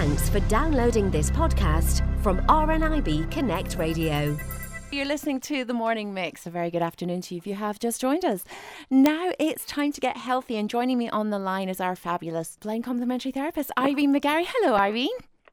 Thanks for downloading this podcast from RNIB Connect Radio. You're listening to the morning mix. A very good afternoon to you if you have just joined us. Now it's time to get healthy, and joining me on the line is our fabulous blind complementary therapist, Irene McGarry. Hello, Irene.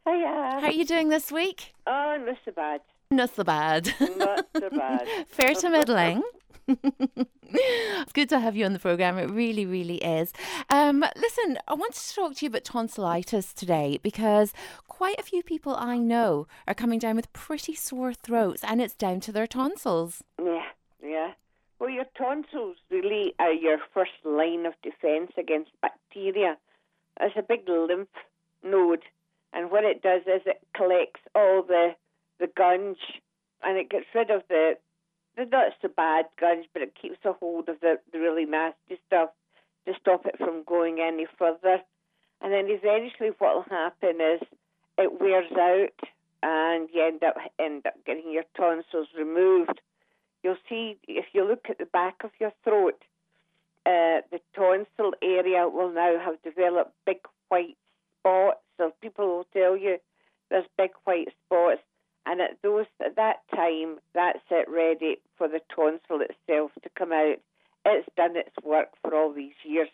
Hiya. How are you doing this week? Oh, not so bad. Not so bad. Not so bad. Fair to middling. It's good to have you on the program. It really, really is. Um, listen, I wanted to talk to you about tonsillitis today because quite a few people I know are coming down with pretty sore throats, and it's down to their tonsils. Yeah, yeah. Well, your tonsils really are your first line of defense against bacteria. It's a big lymph node, and what it does is it collects all the the gunge, and it gets rid of the not so bad gunge, but it keeps a hold of the, the really nasty stuff to stop it from going any further. And then eventually, what will happen is it wears out, and you end up end up getting your tonsils removed. You'll see if you look at the back of your throat, uh, the tonsil area will now have developed big white spots. So people will tell you there's big white spots, and at those at that time, that's it ready for the tonsil itself to come out. It's done its work for all these years,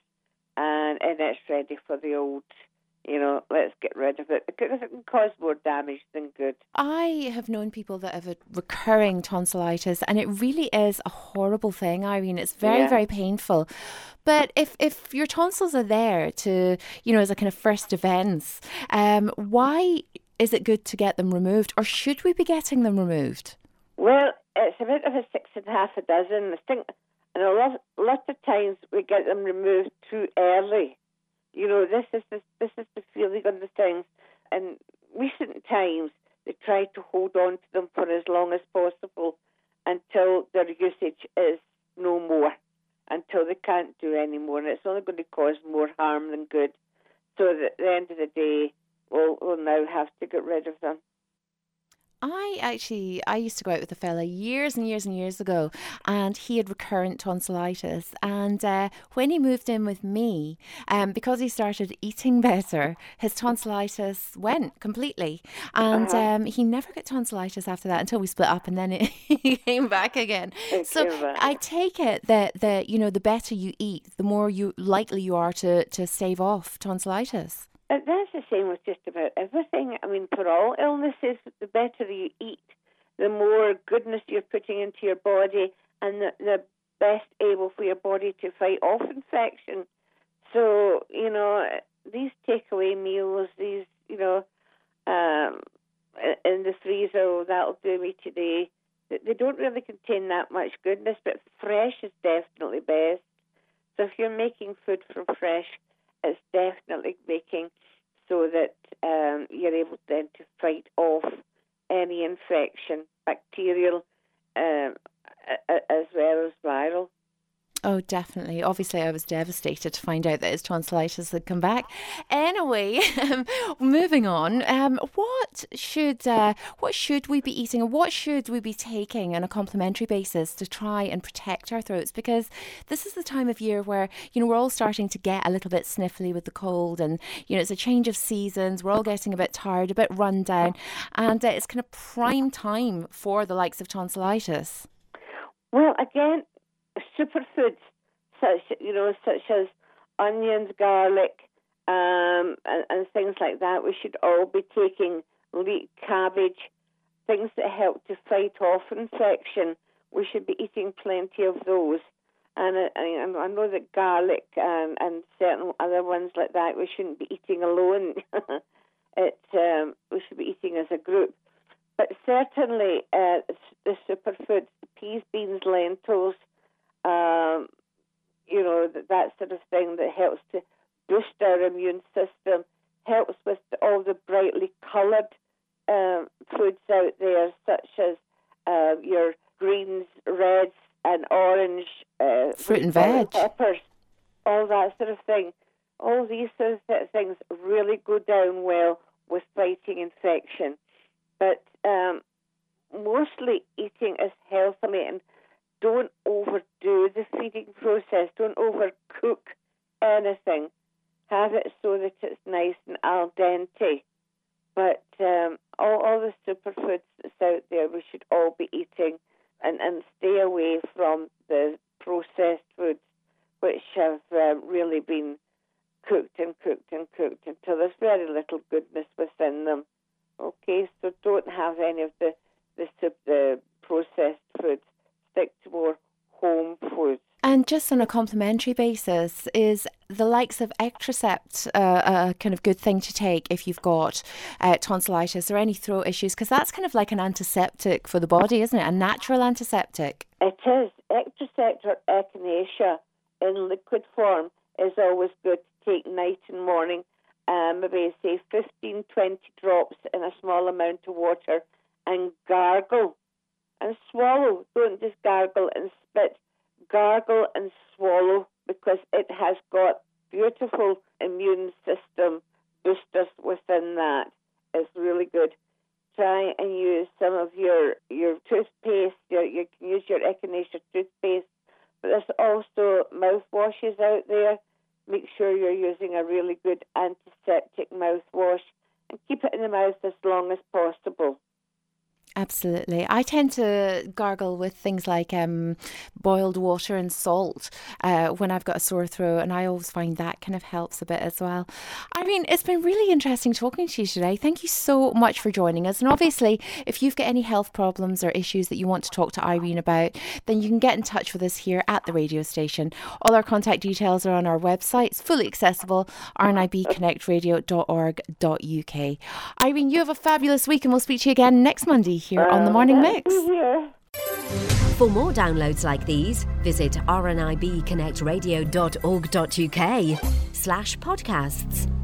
and and it's ready for the old. You know, let's get rid of it because it can cause more damage than good. I have known people that have a recurring tonsillitis, and it really is a horrible thing, Irene. It's very, Yeah. very painful. But if, if your tonsils are there to, you know, as a kind of first defense, um, why is it good to get them removed, or should we be getting them removed? Well, it's a bit of a six and a half a dozen. I think, and a lot, lot of times we get them removed too early. You know, this is the, this is the feeling of the things. In recent times, they try to hold on to them for as long as possible until their usage is no more, until they can't do any more, and it's only going to cause more harm than good. So at the end of the day, we'll, we'll now have to get rid of them. I actually, I used to go out with a fella years and years and years ago, and he had recurrent tonsillitis. And uh, when he moved in with me, um, because he started eating better, his tonsillitis went completely. And Uh-huh. um, he never got tonsillitis after that until we split up, and then it he came back again. It So back. I take it that that you know the better you eat, the more you likely you are to to stave off tonsillitis. That's the same with just about everything. I mean, for all illnesses, the better you eat, the more goodness you're putting into your body, and the, the best able for your body to fight off infection. So, you know, these takeaway meals, these, you know, um, in the freezer, that'll do me today. They don't really contain that much goodness, but fresh is definitely best. So if you're making food from fresh, it's definitely making so that um, you're able then to fight off any infection, bacterial um, as well as viral. Oh, definitely. Obviously, I was devastated to find out that his tonsillitis had come back. Anyway, um, moving on. Um, what should uh, what should we be eating, and what should we be taking on a complementary basis to try and protect our throats? Because this is the time of year where you know we're all starting to get a little bit sniffly with the cold, and you know it's a change of seasons. We're all getting a bit tired, a bit run down, and uh, it's kind of prime time for the likes of tonsillitis. Well, again, superfoods such you know such as onions, garlic, um, and, and things like that. We should all be taking leek, cabbage, things that help to fight off infection. We should be eating plenty of those. And I, I I know that garlic and, and certain other ones like that we shouldn't be eating alone. it um, we should be eating as a group. But certainly uh, the superfoods, peas, beans, lentils, um, you know, that, that sort of thing that helps to boost our immune system, helps with all the brightly coloured um, foods out there, such as uh, your greens, reds, and orange, uh, Fruit and veg. peppers, all that sort of thing. All these sort of things really go down well with fighting infection. But um, mostly eating as healthily and don't overdo the feeding process. Don't overcook anything. Have it so that it's nice and al dente. But um, all, all the superfoods that's out there, we should all be eating and, and stay away from the processed foods, which have uh, really been cooked and cooked and cooked until there's very little goodness within them. Okay, so don't have any of the the, the processed foods. Stick to more home foods. And just on a complementary basis, is the likes of Ectrocept uh, a kind of good thing to take if you've got uh, tonsillitis or any throat issues? Because that's kind of like an antiseptic for the body, isn't it? A natural antiseptic. It is. Ectrocept or echinacea in liquid form is always good to take night and morning. Um, maybe say 15, 20 drops in a small amount of water and gargle and swallow. Don't just gargle and spit gargle and swallow because it has got beautiful immune system boosters within that. It's really good. Try and use some of your, your toothpaste. Your, you can use your Echinacea toothpaste, but there's also mouthwashes out there. Make sure you're using a really good antiseptic mouthwash and keep it in the mouth as long as possible. Absolutely. I tend to gargle with things like um, boiled water and salt uh, when I've got a sore throat, and I always find that kind of helps a bit as well. I mean, it's been really interesting talking to you today. Thank you so much for joining us. And obviously, if you've got any health problems or issues that you want to talk to Irene about, then you can get in touch with us here at the radio station. All our contact details are on our website, it's fully accessible, rnibconnectradio.org.uk. Irene, you have a fabulous week, and we'll speak to you again next Monday here on the oh, Morning Mix. For more downloads like these, visit rnibconnectradio.org.uk slash podcasts.